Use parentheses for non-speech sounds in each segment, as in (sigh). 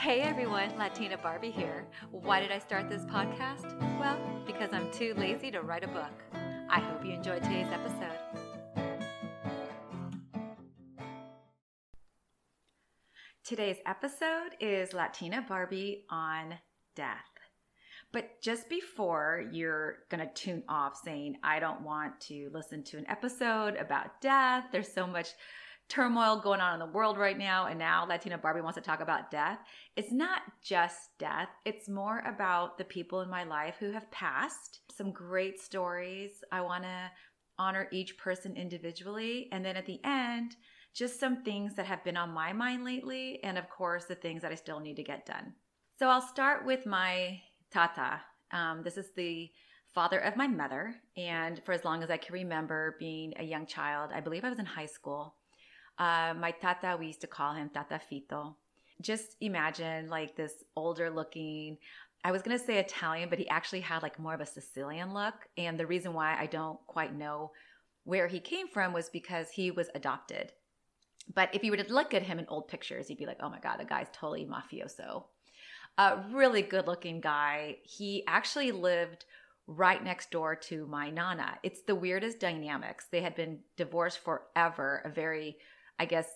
Hey everyone, Latina Barbie here. Why did I start this podcast? Well, because I'm too lazy to write a book. I hope you enjoyed today's episode. Today's episode is Latina Barbie on death. But just before you're going to tune off saying, I don't want to listen to an episode about death, there's so much turmoil going on in the world right now, and now Latina Barbie wants to talk about death. It's not just death, it's more about the people in my life who have passed. Some great stories. I want to honor each person individually. And then at the end, just some things that have been on my mind lately, and of course, the things that I still need to get done. So I'll start with my tata. Um, this is the father of my mother, and for as long as I can remember being a young child, I believe I was in high school. Uh, my tata, we used to call him Tata Fito. Just imagine like this older looking, I was to say Italian, but he actually had like more of a Sicilian look. And the reason why I don't quite know where he came from was because he was adopted. But if you were to look at him in old pictures, you'd be like, oh my God, the guy's totally mafioso. A really good looking guy. He actually lived right next door to my nana. It's the weirdest dynamics. They had been divorced forever, a very I guess,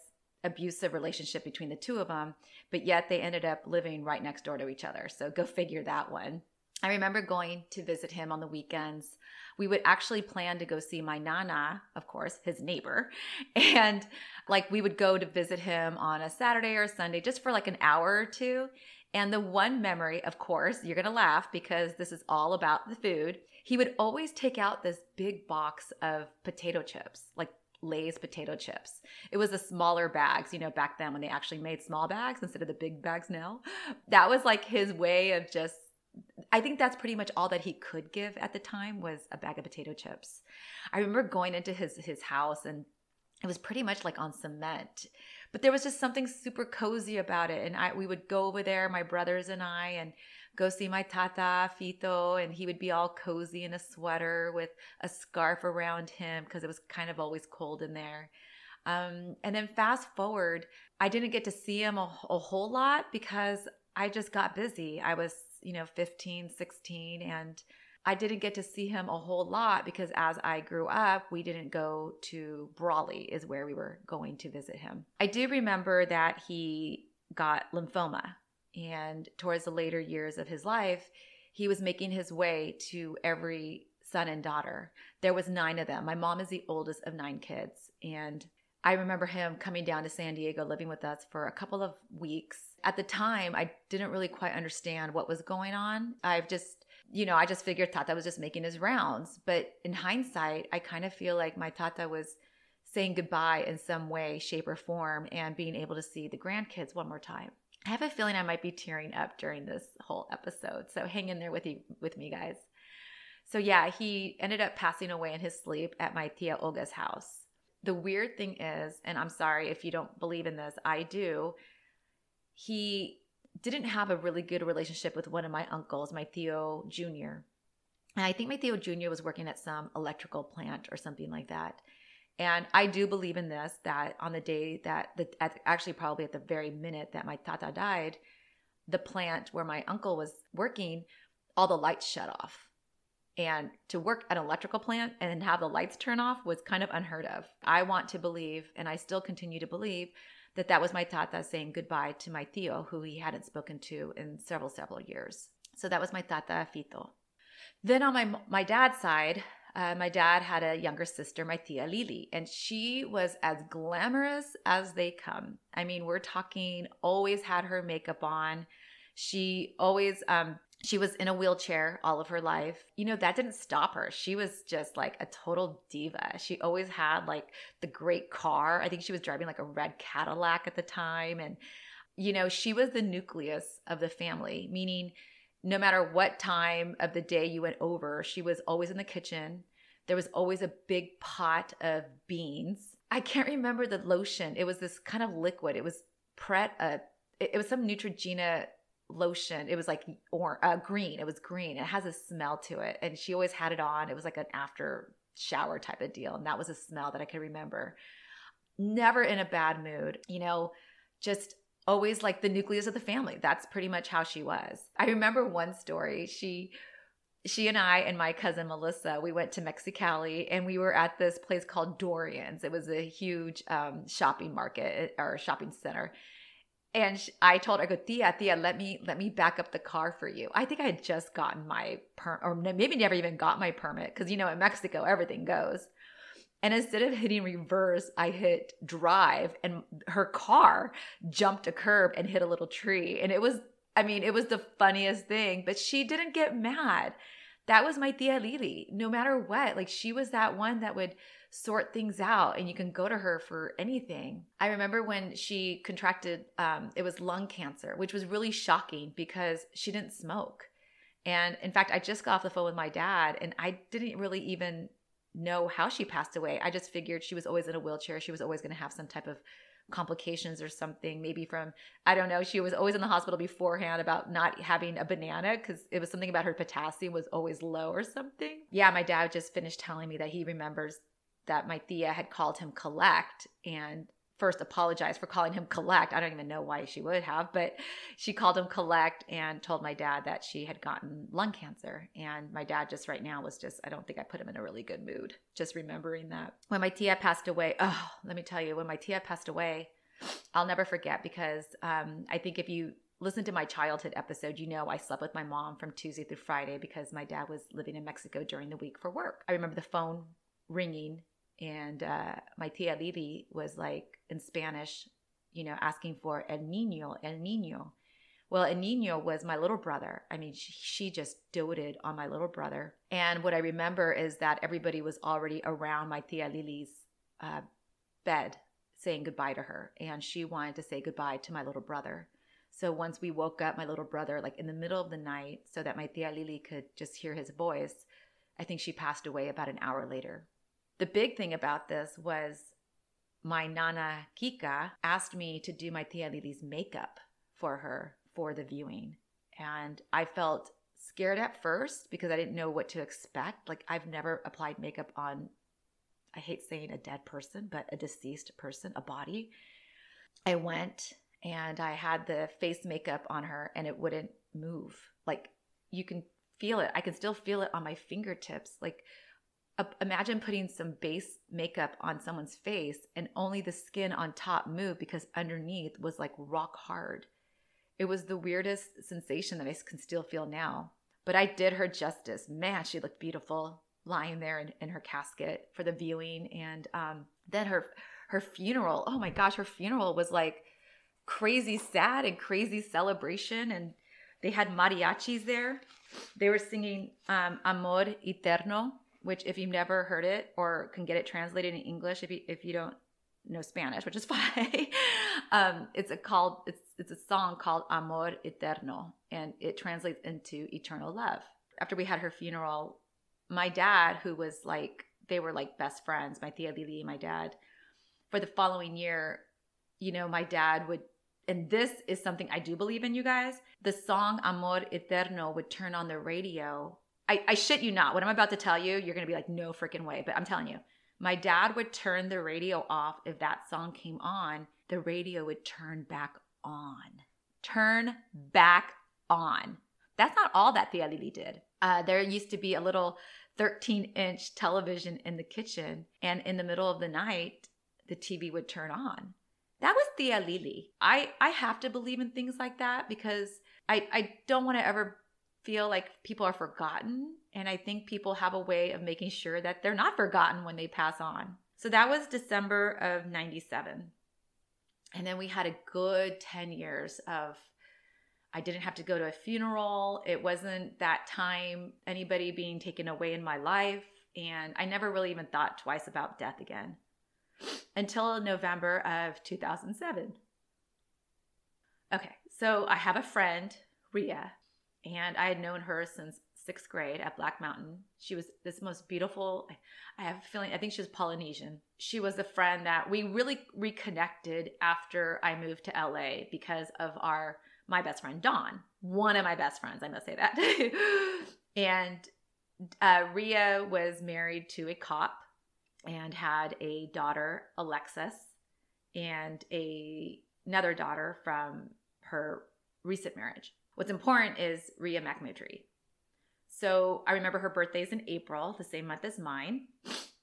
abusive relationship between the two of them, but yet they ended up living right next door to each other. So go figure that one. I remember going to visit him on the weekends. We would actually plan to go see my nana, of course, his neighbor. (laughs) And like we would go to visit him on a Saturday or a Sunday just for like an hour or two. And the one memory, of course, you're going to laugh because this is all about the food. He would always take out this big box of potato chips, like Lay's potato chips. It was the smaller bags, you know, back then when they actually made small bags instead of the big bags now. That was like his way of just I think that's pretty much all that he could give at the time was a bag of potato chips. I remember going into his his house and it was pretty much like on cement. But there was just something super cozy about it and I we would go over there my brothers and I and go see my tata Fito, and he would be all cozy in a sweater with a scarf around him because it was kind of always cold in there. Um, and then fast forward, I didn't get to see him a, a whole lot because I just got busy. I was, you know, 15, 16, and I didn't get to see him a whole lot because as I grew up, we didn't go to Brawley, is where we were going to visit him. I do remember that he got lymphoma and towards the later years of his life, he was making his way to every son and daughter. There was nine of them. My mom is the oldest of nine kids. And I remember him coming down to San Diego, living with us for a couple of weeks. At the time, I didn't really quite understand what was going on. I've just, you know, I just figured Tata was just making his rounds. But in hindsight, I kind of feel like my Tata was saying goodbye in some way, shape, or form and being able to see the grandkids one more time. I have a feeling I might be tearing up during this whole episode. So hang in there with you with me guys. So yeah, he ended up passing away in his sleep at my tia Olga's house. The weird thing is, and I'm sorry if you don't believe in this, I do. He didn't have a really good relationship with one of my uncles, my Tio Jr. And I think my Tio Jr. was working at some electrical plant or something like that. And I do believe in this that on the day that the actually probably at the very minute that my tata died, the plant where my uncle was working, all the lights shut off. And to work at an electrical plant and have the lights turn off was kind of unheard of. I want to believe, and I still continue to believe, that that was my tata saying goodbye to my tío, who he hadn't spoken to in several, several years. So that was my tata Fito. Then on my my dad's side, uh, my dad had a younger sister, my tia Lili, and she was as glamorous as they come. I mean, we're talking always had her makeup on. She always um she was in a wheelchair all of her life. You know, that didn't stop her. She was just like a total diva. She always had like the great car. I think she was driving like a red Cadillac at the time and you know, she was the nucleus of the family, meaning no matter what time of the day you went over, she was always in the kitchen. There was always a big pot of beans. I can't remember the lotion. It was this kind of liquid. It was Pret, uh, it, it was some Neutrogena lotion. It was like or uh, green. It was green. It has a smell to it, and she always had it on. It was like an after shower type of deal, and that was a smell that I could remember. Never in a bad mood, you know. Just always like the nucleus of the family. That's pretty much how she was. I remember one story. She she and I and my cousin Melissa, we went to Mexicali and we were at this place called Dorian's. It was a huge um, shopping market or shopping center. And I told her, I go, Tia, Tia, let me let me back up the car for you. I think I had just gotten my permit, or maybe never even got my permit, because you know in Mexico everything goes. And instead of hitting reverse, I hit drive, and her car jumped a curb and hit a little tree. And it was, I mean, it was the funniest thing. But she didn't get mad. That was my tia Lili. No matter what, like she was that one that would sort things out and you can go to her for anything. I remember when she contracted, um, it was lung cancer, which was really shocking because she didn't smoke. And in fact, I just got off the phone with my dad and I didn't really even know how she passed away. I just figured she was always in a wheelchair. She was always going to have some type of complications or something maybe from i don't know she was always in the hospital beforehand about not having a banana because it was something about her potassium was always low or something yeah my dad just finished telling me that he remembers that my Tia had called him collect and first apologized for calling him collect. I don't even know why she would have, but she called him collect and told my dad that she had gotten lung cancer. And my dad just right now was just, I don't think I put him in a really good mood just remembering that. When my Tia passed away, oh, let me tell you, when my Tia passed away, I'll never forget because um, I think if you listen to my childhood episode, you know I slept with my mom from Tuesday through Friday because my dad was living in Mexico during the week for work. I remember the phone ringing and uh, my tia Lili was like in Spanish, you know, asking for el niño, el niño. Well, El Nino was my little brother. I mean, she, she, just doted on my little brother. And what I remember is that everybody was already around my tia Lili's uh, bed saying goodbye to her. And she wanted to say goodbye to my little brother. So once we woke up my little brother, like in the middle of the night, so that my tia Lili could just hear his voice, I think she passed away about an hour later. The big thing about this was my Nana Kika asked me to do my Tia Lili's makeup for her for the viewing. And I felt scared at first because I didn't know what to expect. Like, I've never applied makeup on, I hate saying a dead person, but a deceased person, a body. I went and I had the face makeup on her and it wouldn't move. Like, you can feel it. I can still feel it on my fingertips. Like, imagine putting some base makeup on someone's face and only the skin on top moved because underneath was like rock hard. It was the weirdest sensation that I can still feel now. But I did her justice. Man, she looked beautiful lying there in, in her casket for the viewing. And um, then her her funeral. Oh my gosh, her funeral was like crazy sad and crazy celebration. And they had mariachis there. They were singing um, Amor Eterno, which if you've never heard it or can get it translated in English, if you if you don't know Spanish, which is (laughs) fine, um, it's a called it's it's a song called Amor Eterno, and it translates into eternal love. After we had her funeral, my dad, who was like they were like best friends, my tia Lili my dad, for the following year, you know, my dad would and this is something I do believe in, you guys. The song Amor Eterno would turn on the radio I, I shit you not. What I'm about to tell you, you're to be like, no freaking way. But I'm telling you, my dad would turn the radio off if that song came on. The radio would turn back on. Turn back on. That's not all that Tia Lili did. Uh, there used to be a little 13 inch television in the kitchen, and in the middle of the night, the TV would turn on. That was Tia Lili. I, I have to believe in things like that because I, I don't want to ever feel like people are forgotten. And I think people have a way of making sure that they're not forgotten when they pass on. So that was December of 97. And then we had a good 10 years of, I didn't have to go to a funeral. It wasn't that time anybody being taken away in my life. And I never really even thought twice about death again until November of 2007. Okay, so I have a friend, Ria, and I had known her since sixth grade at Black Mountain. She was this most beautiful. I have a feeling. I think she was Polynesian. She was a friend that we really reconnected after I moved to LA because of our my best friend Dawn, one of my best friends. I must say that. (laughs) and uh, Ria was married to a cop and had a daughter, Alexis, and a another daughter from her recent marriage. What's important is Ria McMurtry. So I remember her birthday is in April, the same month as mine.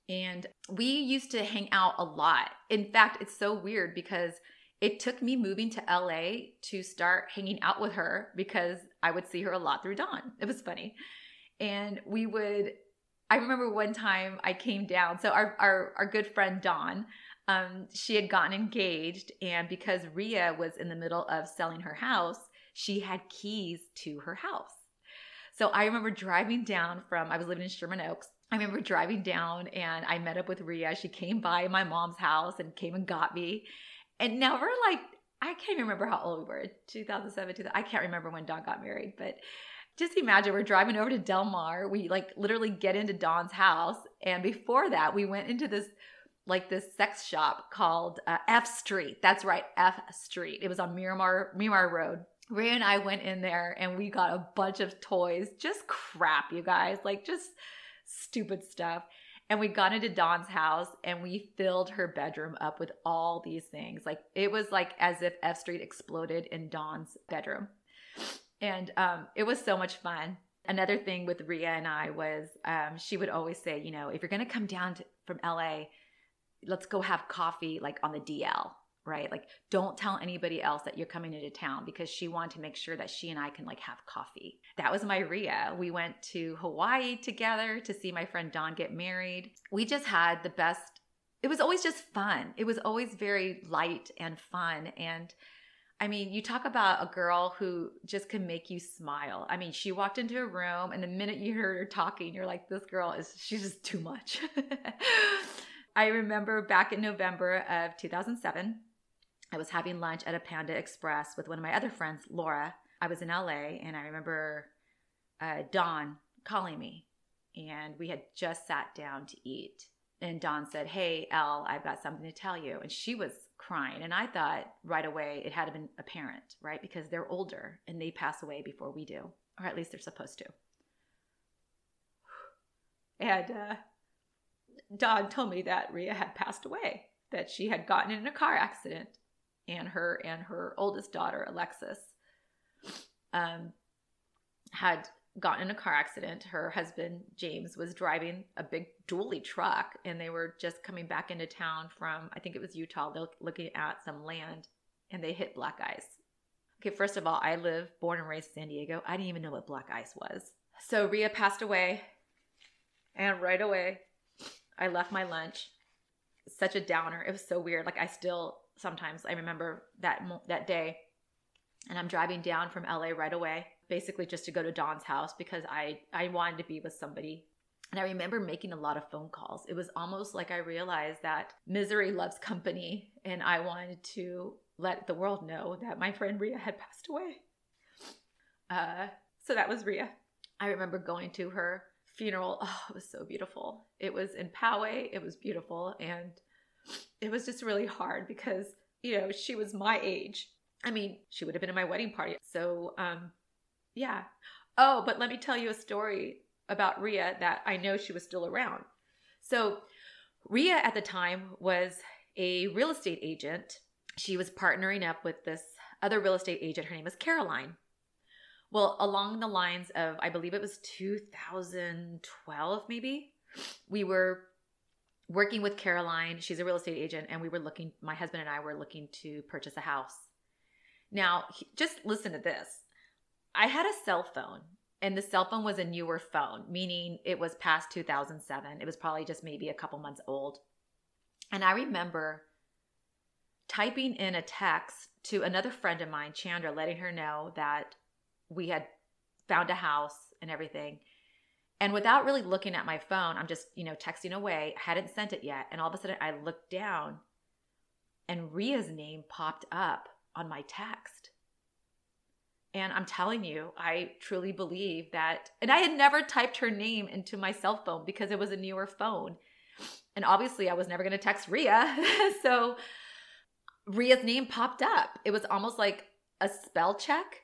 And we used to hang out a lot. In fact, it's so weird because it took me moving to LA to start hanging out with her because I would see her a lot through Dawn. It was funny. And we would, I remember one time I came down. So our, our, our good friend Dawn, um, she had gotten engaged. And because Ria was in the middle of selling her house, she had keys to her house. So I remember driving down from, I was living in Sherman Oaks. I remember driving down and I met up with Ria. She came by my mom's house and came and got me. And now we're like, I can't remember how old we were, 2007, 2000, I can't remember when Dawn got married, but just imagine we're driving over to Del Mar. We like literally get into Dawn's house. And before that, we went into this like this sex shop called uh, F Street. That's right, F Street. It was on Miramar Miramar Road. Ria and I went in there and we got a bunch of toys, just crap, you guys, like just stupid stuff. And we got into Dawn's house and we filled her bedroom up with all these things. Like it was like as if F Street exploded in Dawn's bedroom. And um, it was so much fun. Another thing with Ria and I was um, she would always say, you know, if you're going to come down to, from LA, let's go have coffee like on the DL right? Like, don't tell anybody else that you're coming into town because she wanted to make sure that she and I can like have coffee. That was my Ria. We went to Hawaii together to see my friend Dawn get married. We just had the best, it was always just fun. It was always very light and fun. And I mean, you talk about a girl who just can make you smile. I mean, she walked into a room and the minute you heard her talking, you're like, this girl is, she's just too much. (laughs) I remember back in November of 2007, I was having lunch at a Panda Express with one of my other friends, Laura. I was in LA and I remember uh, Dawn calling me and we had just sat down to eat. And Dawn said, Hey, Elle, I've got something to tell you. And she was crying. And I thought right away it had been a parent, right? Because they're older and they pass away before we do, or at least they're supposed to. And uh, Dawn told me that Ria had passed away, that she had gotten in a car accident and her and her oldest daughter Alexis um, had gotten in a car accident. Her husband James was driving a big dually truck, and they were just coming back into town from I think it was Utah. They're looking at some land, and they hit black ice. Okay, first of all, I live born and raised in San Diego. I didn't even know what black ice was. So Ria passed away, and right away, I left my lunch. Such a downer. It was so weird. Like I still sometimes I remember that that day and I'm driving down from LA right away basically just to go to Dawn's house because I I wanted to be with somebody and I remember making a lot of phone calls. It was almost like I realized that misery loves company and I wanted to let the world know that my friend Ria had passed away. Uh, so that was Ria. I remember going to her funeral. Oh, it was so beautiful. It was in Poway. It was beautiful. And it was just really hard because, you know, she was my age. I mean, she would have been at my wedding party. So, um, yeah. Oh, but let me tell you a story about Ria that I know she was still around. So, Ria at the time was a real estate agent. She was partnering up with this other real estate agent. Her name was Caroline. Well, along the lines of, I believe it was 2012, maybe, we were working with Caroline. She's a real estate agent, and we were looking, my husband and I were looking to purchase a house. Now, just listen to this. I had a cell phone, and the cell phone was a newer phone, meaning it was past 2007. It was probably just maybe a couple months old. And I remember typing in a text to another friend of mine, Chandra, letting her know that we had found a house and everything. And without really looking at my phone, I'm just, you know, texting away. I hadn't sent it yet. And all of a sudden I looked down and Ria's name popped up on my text. And I'm telling you, I truly believe that. And I had never typed her name into my cell phone because it was a newer phone. And obviously, I was never going to text Ria. (laughs) so Ria's name popped up. It was almost like a spell check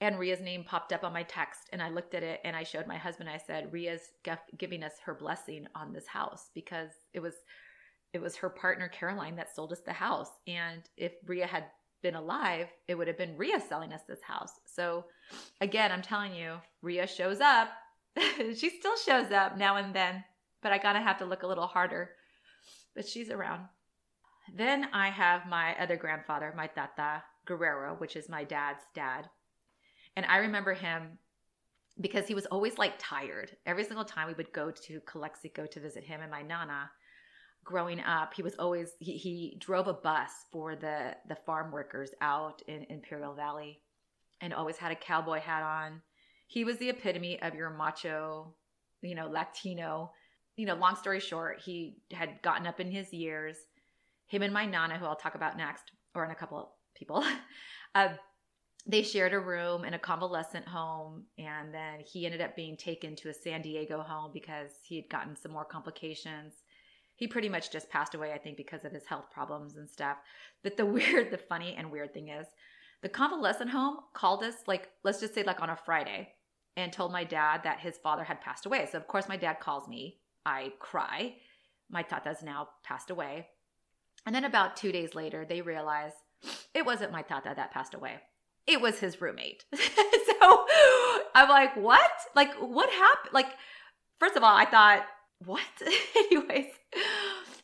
and Ria's name popped up on my text and I looked at it and I showed my husband I said Ria's giving us her blessing on this house because it was it was her partner Caroline that sold us the house and if Ria had been alive, it would have been Ria selling us this house. So again, I'm telling you, Ria shows up. (laughs) she still shows up now and then, but I gotta have to look a little harder. But she's around. Then I have my other grandfather, my tata Guerrero, which is my dad's dad. And I remember him because he was always like tired. Every single time we would go to Calexico to visit him and my nana, growing up, he was always he, he drove a bus for the the farm workers out in Imperial Valley, and always had a cowboy hat on. He was the epitome of your macho, you know, Latino. You know, long story short, he had gotten up in his years. Him and my nana, who I'll talk about next, or in a couple of people, (laughs) uh, they shared a room in a convalescent home and then he ended up being taken to a San Diego home because he had gotten some more complications. He pretty much just passed away I think because of his health problems and stuff. But the (laughs) weird the funny and weird thing is the convalescent home called us like let's just say like on a Friday and told my dad that his father had passed away. So of course my dad calls me. I cry. My tata's now passed away. And then about 2 days later they realize it wasn't my tata that passed away it was his roommate. (laughs) so I'm like, what? Like, what happened? Like, first of all, I thought, what? (laughs) Anyways.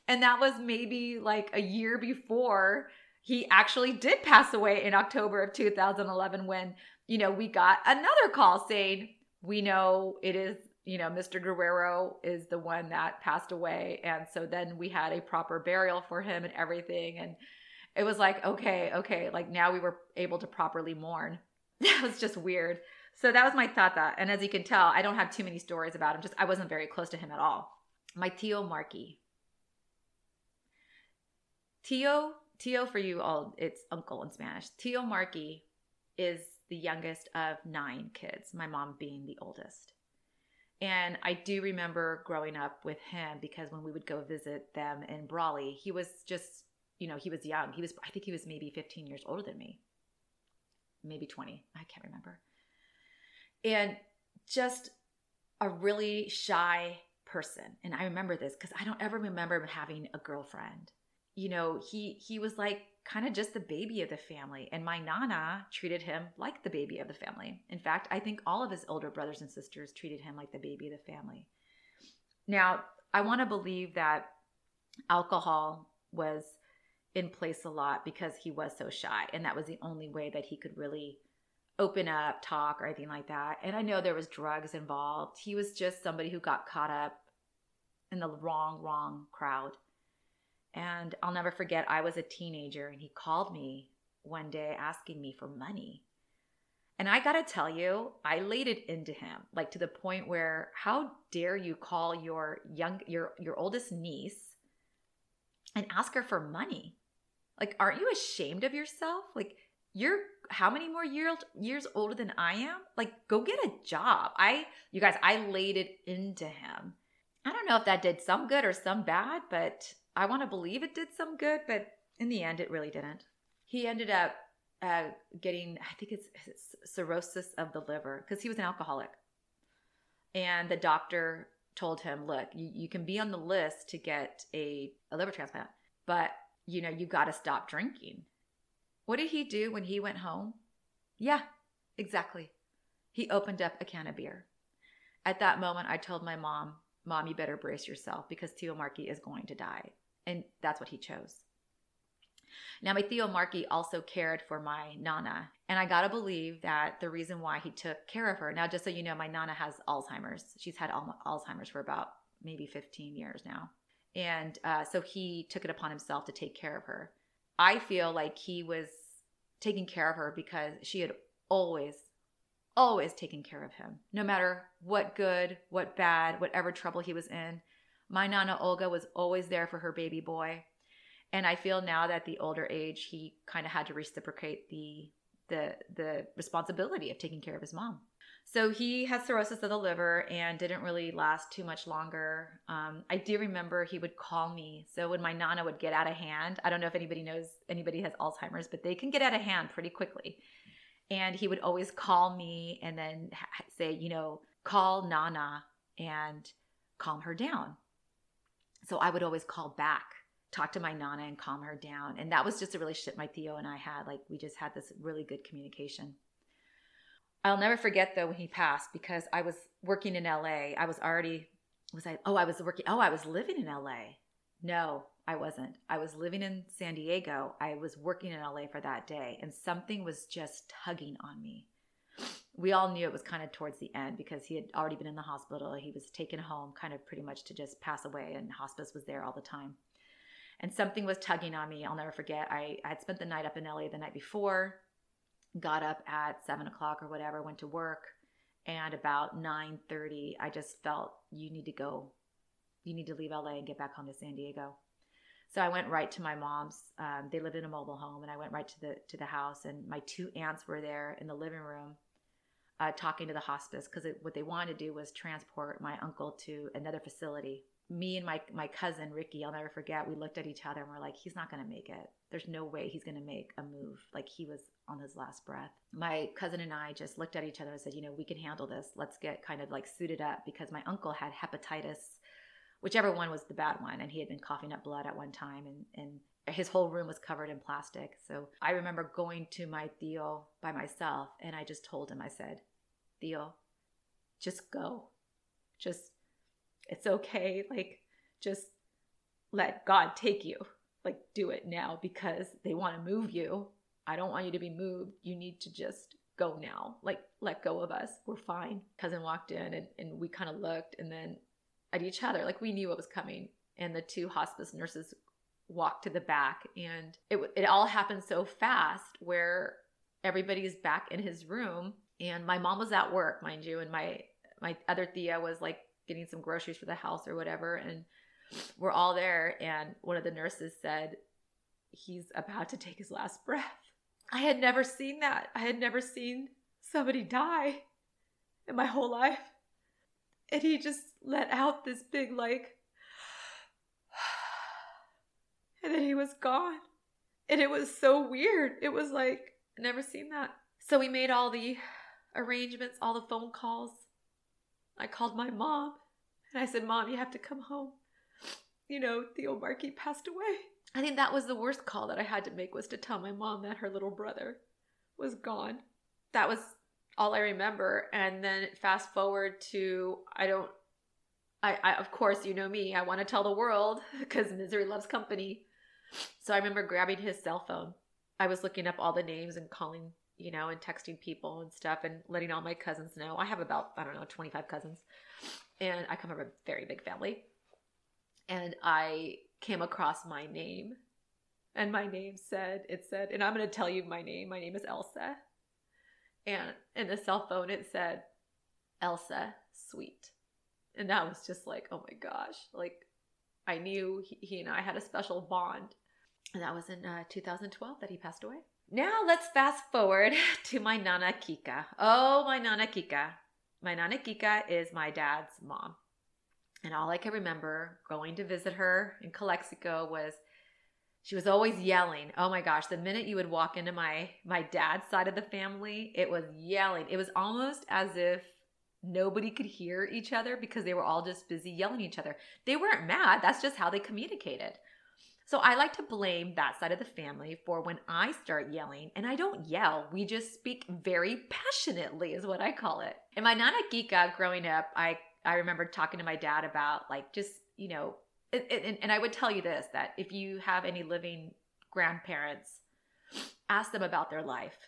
And that was maybe like a year before he actually did pass away in October of 2011 when, you know, we got another call saying, we know it is, you know, Mr. Guerrero is the one that passed away. And so then we had a proper burial for him and everything. And, it was like, okay, okay, like now we were able to properly mourn. (laughs) That was just weird. So that was my tata. And as you can tell, I don't have too many stories about him. Just I wasn't very close to him at all. My Tio Marky. Tio, Tio for you all, it's uncle in Spanish. Tio Marky is the youngest of nine kids, my mom being the oldest. And I do remember growing up with him because when we would go visit them in Brawley, he was just you know, he was young. He was, I think he was maybe 15 years older than me, maybe 20. I can't remember. And just a really shy person. And I remember this because I don't ever remember having a girlfriend. You know, he he was like kind of just the baby of the family. And my nana treated him like the baby of the family. In fact, I think all of his older brothers and sisters treated him like the baby of the family. Now, I want to believe that alcohol was in place a lot because he was so shy. And that was the only way that he could really open up, talk, or anything like that. And I know there was drugs involved. He was just somebody who got caught up in the wrong, wrong crowd. And I'll never forget, I was a teenager and he called me one day asking me for money. And I gotta tell you, I laid it into him, like to the point where how dare you call your young your your oldest niece and ask her for money? Like, aren't you ashamed of yourself? Like, you're how many more years years older than I am? Like, go get a job. I, you guys, I laid it into him. I don't know if that did some good or some bad, but I want to believe it did some good. But in the end, it really didn't. He ended up uh, getting, I think it's, it's cirrhosis of the liver because he was an alcoholic. And the doctor told him, look, you, you can be on the list to get a, a liver transplant, but you know, you got to stop drinking. What did he do when he went home? Yeah, exactly. He opened up a can of beer. At that moment, I told my mom, Mom, you better brace yourself because Tio Marky is going to die. And that's what he chose. Now, my Tio Marky also cared for my Nana. And I got to believe that the reason why he took care of her, now, just so you know, my Nana has Alzheimer's. She's had Alzheimer's for about maybe 15 years now. And uh, so he took it upon himself to take care of her. I feel like he was taking care of her because she had always, always taken care of him. No matter what good, what bad, whatever trouble he was in, my Nana Olga was always there for her baby boy. And I feel now that the older age, he kind of had to reciprocate the the the responsibility of taking care of his mom. So he had cirrhosis of the liver and didn't really last too much longer. Um, I do remember he would call me. So when my nana would get out of hand, I don't know if anybody knows anybody has Alzheimer's, but they can get out of hand pretty quickly. And he would always call me and then say, you know, call Nana and calm her down. So I would always call back talk to my nana and calm her down. And that was just a relationship my Tio and I had. Like we just had this really good communication. I'll never forget though when he passed because I was working in LA. I was already was I oh I was working oh I was living in LA. No, I wasn't. I was living in San Diego. I was working in LA for that day and something was just tugging on me. We all knew it was kind of towards the end because he had already been in the hospital. He was taken home kind of pretty much to just pass away and hospice was there all the time and something was tugging on me. I'll never forget. I, I had spent the night up in LA the night before, got up at seven o'clock or whatever, went to work, and about nine thirty, I just felt you need to go, you need to leave LA and get back home to San Diego. So I went right to my mom's. Um, they lived in a mobile home, and I went right to the to the house. And my two aunts were there in the living room, uh, talking to the hospice because what they wanted to do was transport my uncle to another facility me and my my cousin Ricky, I'll never forget. We looked at each other and we're like, he's not going to make it. There's no way he's going to make a move. Like he was on his last breath. My cousin and I just looked at each other and said, you know, we can handle this. Let's get kind of like suited up because my uncle had hepatitis, whichever one was the bad one, and he had been coughing up blood at one time, and and his whole room was covered in plastic. So I remember going to my Tio by myself, and I just told him, I said, Tio, just go, just it's okay. Like, just let God take you. Like, do it now because they want to move you. I don't want you to be moved. You need to just go now. Like, let go of us. We're fine. Cousin walked in and, and we kind of looked and then at each other, like we knew what was coming. And the two hospice nurses walked to the back and it, it all happened so fast where everybody's back in his room and my mom was at work mind you and my my other tia was like getting some groceries for the house or whatever. And we're all there. And one of the nurses said, He's about to take his last breath. I had never seen that. I had never seen somebody die in my whole life. And he just let out this big, like, (sighs) and then he was gone. And it was so weird. It was like, never seen that. So we made all the arrangements, all the phone calls. I called my mom and I said, Mom, you have to come home. You know, Tio Marky passed away. I think that was the worst call that I had to make was to tell my mom that her little brother was gone. That was all I remember. And then fast forward to I don't I, I of course you know me, I want to tell the world (laughs) because misery loves company. So I remember grabbing his cell phone. I was looking up all the names and calling you know, and texting people and stuff and letting all my cousins know. I have about, I don't know, 25 cousins. And I come from a very big family. And I came across my name. And my name said, it said, and I'm going to tell you my name. My name is Elsa. And in the cell phone, it said, Elsa, sweet. And that was just like, oh my gosh. Like, I knew he, he and I had a special bond. And that was in uh, 2012 that he passed away. Now let's fast forward (laughs) to my Nana Kika. Oh, my Nana Kika. My Nana Kika is my dad's mom. And all I can remember going to visit her in Calexico was she was always yelling. Oh my gosh, the minute you would walk into my my dad's side of the family, it was yelling. It was almost as if nobody could hear each other because they were all just busy yelling each other. They weren't mad, that's just how they communicated. So I like to blame that side of the family for when I start yelling, and I don't yell. We just speak very passionately, is what I call it. In my Nana Kika growing up, I I remember talking to my dad about like just you know, it, it, and I would tell you this that if you have any living grandparents, ask them about their life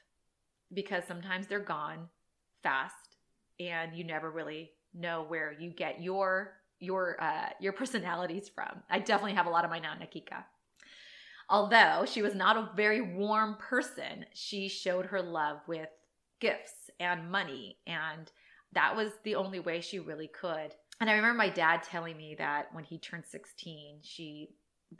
because sometimes they're gone fast, and you never really know where you get your your uh, your personalities from. I definitely have a lot of my Nana Kika. Although she was not a very warm person, she showed her love with gifts and money, and that was the only way she really could. And I remember my dad telling me that when he turned 16, she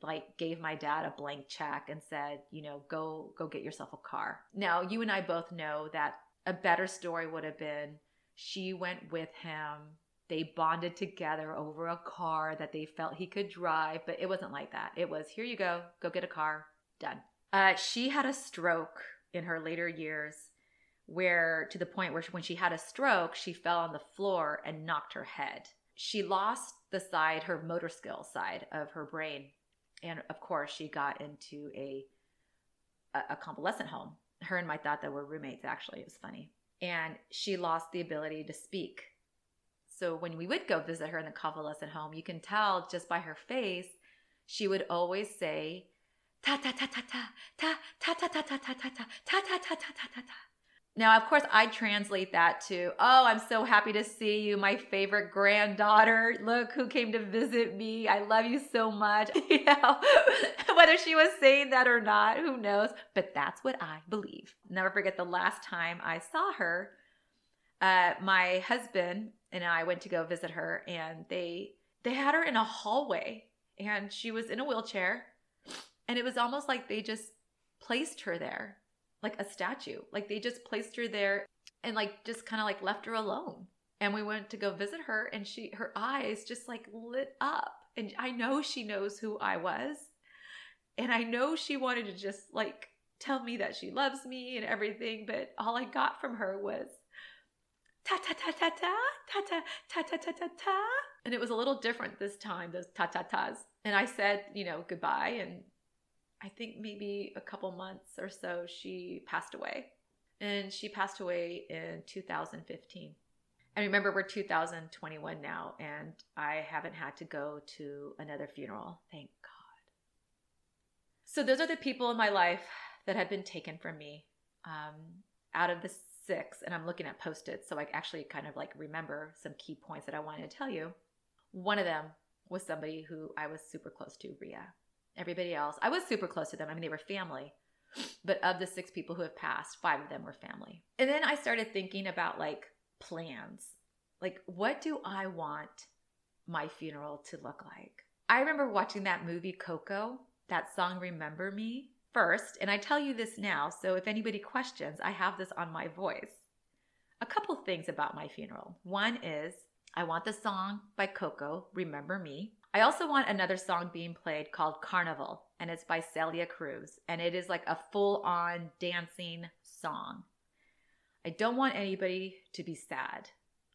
like gave my dad a blank check and said, you know, go go get yourself a car. Now, you and I both know that a better story would have been she went with him they bonded together over a car that they felt he could drive, but it wasn't like that. It was here you go, go get a car, done. Uh, she had a stroke in her later years, where to the point where she, when she had a stroke, she fell on the floor and knocked her head. She lost the side, her motor skill side of her brain. And of course, she got into a, a, a convalescent home. Her and my tata were roommates, actually. It was funny. And she lost the ability to speak. So when we would go visit her in the convalescent home, you can tell just by her face, she would always say, ta ta ta ta ta ta ta ta ta ta ta ta ta ta ta ta ta ta ta now, of course, I translate that to, oh, I'm so happy to see you, my favorite granddaughter. Look who came to visit me. I love you so much. (laughs) You know, (laughs) whether she was saying that or not, who knows? But that's what I believe. Never forget the last time I saw her. Uh, my husband and I went to go visit her, and they they had her in a hallway, and she was in a wheelchair, and it was almost like they just placed her there like a statue. Like they just placed her there and like just kind of like left her alone. And we went to go visit her and she her eyes just like lit up. And I know she knows who I was. And I know she wanted to just like tell me that she loves me and everything, but all I got from her was ta ta ta ta ta ta ta ta ta ta ta ta. And it was a little different this time, those ta ta tas. And I said, you know, goodbye and I think maybe a couple months or so, she passed away. And she passed away in 2015. And remember, we're 2021 now, and I haven't had to go to another funeral. Thank God. So, those are the people in my life that have been taken from me um, out of the six. And I'm looking at post its, so I actually kind of like remember some key points that I wanted to tell you. One of them was somebody who I was super close to, Ria. Everybody else, I was super close to them. I mean, they were family. But of the six people who have passed, five of them were family. And then I started thinking about like plans. Like, what do I want my funeral to look like? I remember watching that movie Coco, that song Remember Me first. And I tell you this now, so if anybody questions, I have this on my voice. A couple things about my funeral. One is I want the song by Coco, Remember Me. I also want another song being played called Carnival, and it's by Celia Cruz, and it is like a full on dancing song. I don't want anybody to be sad.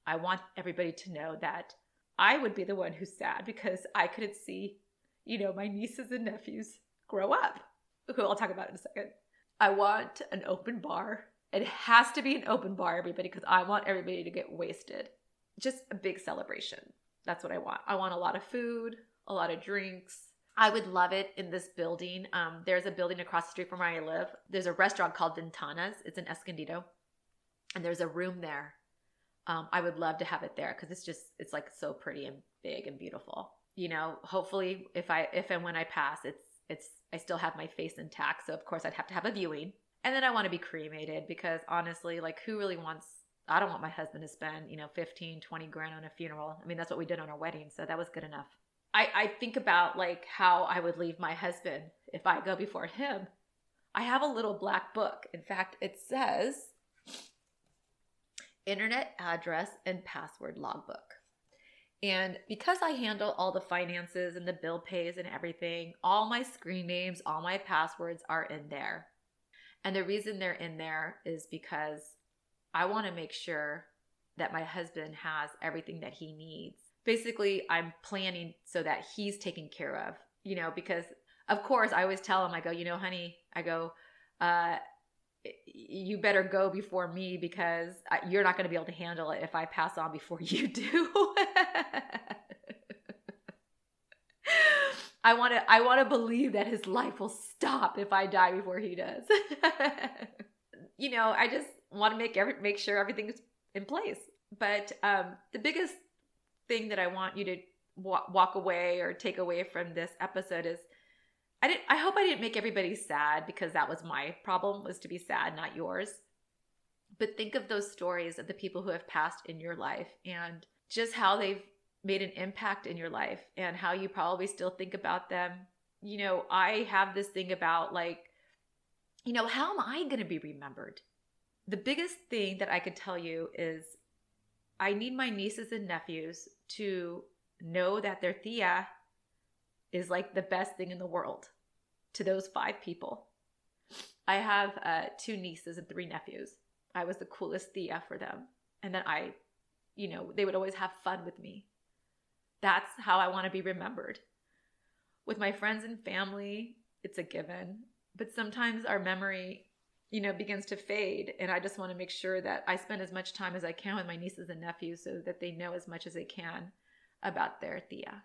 I want everybody to know that I would be the one who's sad because I couldn't see, you know, my nieces and nephews grow up, who I'll talk about in a second. I want an open bar. It has to be an open bar, everybody, because I want everybody to get wasted. Just a big celebration. That's what I want. I want a lot of food, a lot of drinks. I would love it in this building. Um, there's a building across the street from where I live. There's a restaurant called Ventanas. It's in Escondido, and there's a room there. Um, I would love to have it there because it's just it's like so pretty and big and beautiful. You know, hopefully, if I if and when I pass, it's it's I still have my face intact. So of course, I'd have to have a viewing, and then I want to be cremated because honestly, like who really wants I don't want my husband to spend, you know, 15, 20 grand on a funeral. I mean, that's what we did on our wedding. So that was good enough. I, I think about like how I would leave my husband if I go before him. I have a little black book. In fact, it says internet address and password logbook. And because I handle all the finances and the bill pays and everything, all my screen names, all my passwords are in there. And the reason they're in there is because I want to make sure that my husband has everything that he needs. Basically, I'm planning so that he's taken care of, you know, because of course I always tell him, I go, you know, honey, I go, uh, you better go before me because you're not going to be able to handle it if I pass on before (laughs) you do. I want to I want to believe that his life will stop if I die before he does. (laughs) you know, I just want to make every make sure everything is in place. But um, the biggest thing that I want you to wa- walk away or take away from this episode is I didn't I hope I didn't make everybody sad because that was my problem was to be sad, not yours. But think of those stories of the people who have passed in your life and just how they've made an impact in your life and how you probably still think about them. You know, I have this thing about like you know, how am I going to be remembered? The biggest thing that I could tell you is I need my nieces and nephews to know that their Tia is like the best thing in the world to those five people. I have uh, two nieces and three nephews. I was the coolest Tia for them. And then I, you know, they would always have fun with me. That's how I want to be remembered. With my friends and family, it's a given. But sometimes our memory, you know, begins to fade. And I just want to make sure that I spend as much time as I can with my nieces and nephews so that they know as much as they can about their Tia.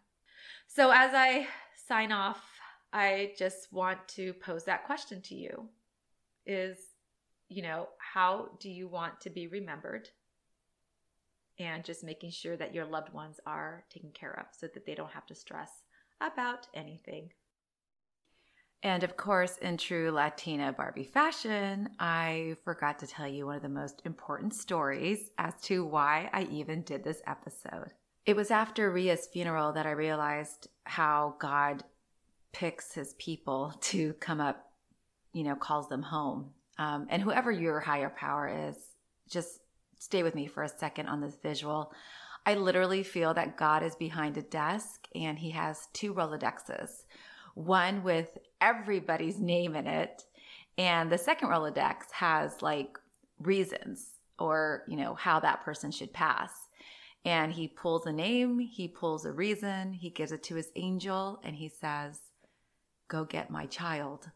So as I sign off, I just want to pose that question to you is, you know, how do you want to be remembered? And just making sure that your loved ones are taken care of so that they don't have to stress about anything. And of course, in true Latina Barbie fashion, I forgot to tell you one of the most important stories as to why I even did this episode. It was after Ria's funeral that I realized how God picks his people (laughs) to come up, you know, calls them home. Um, and whoever your higher power is, just stay with me for a second on this visual. I literally feel that God is behind a desk and he has two Rolodexes one with everybody's name in it. And the second Rolodex has like reasons or, you know, how that person should pass. And he pulls a name, he pulls a reason, he gives it to his angel, and he says, Go get my child.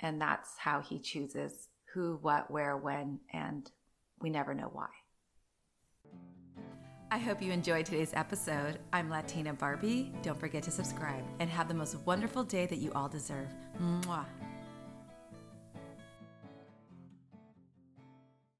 And that's how he chooses who, what, where, when, and we never know why. I hope you enjoyed today's episode. I'm Latina Barbie. Don't forget to subscribe and have the most wonderful day that you all deserve. Mwah.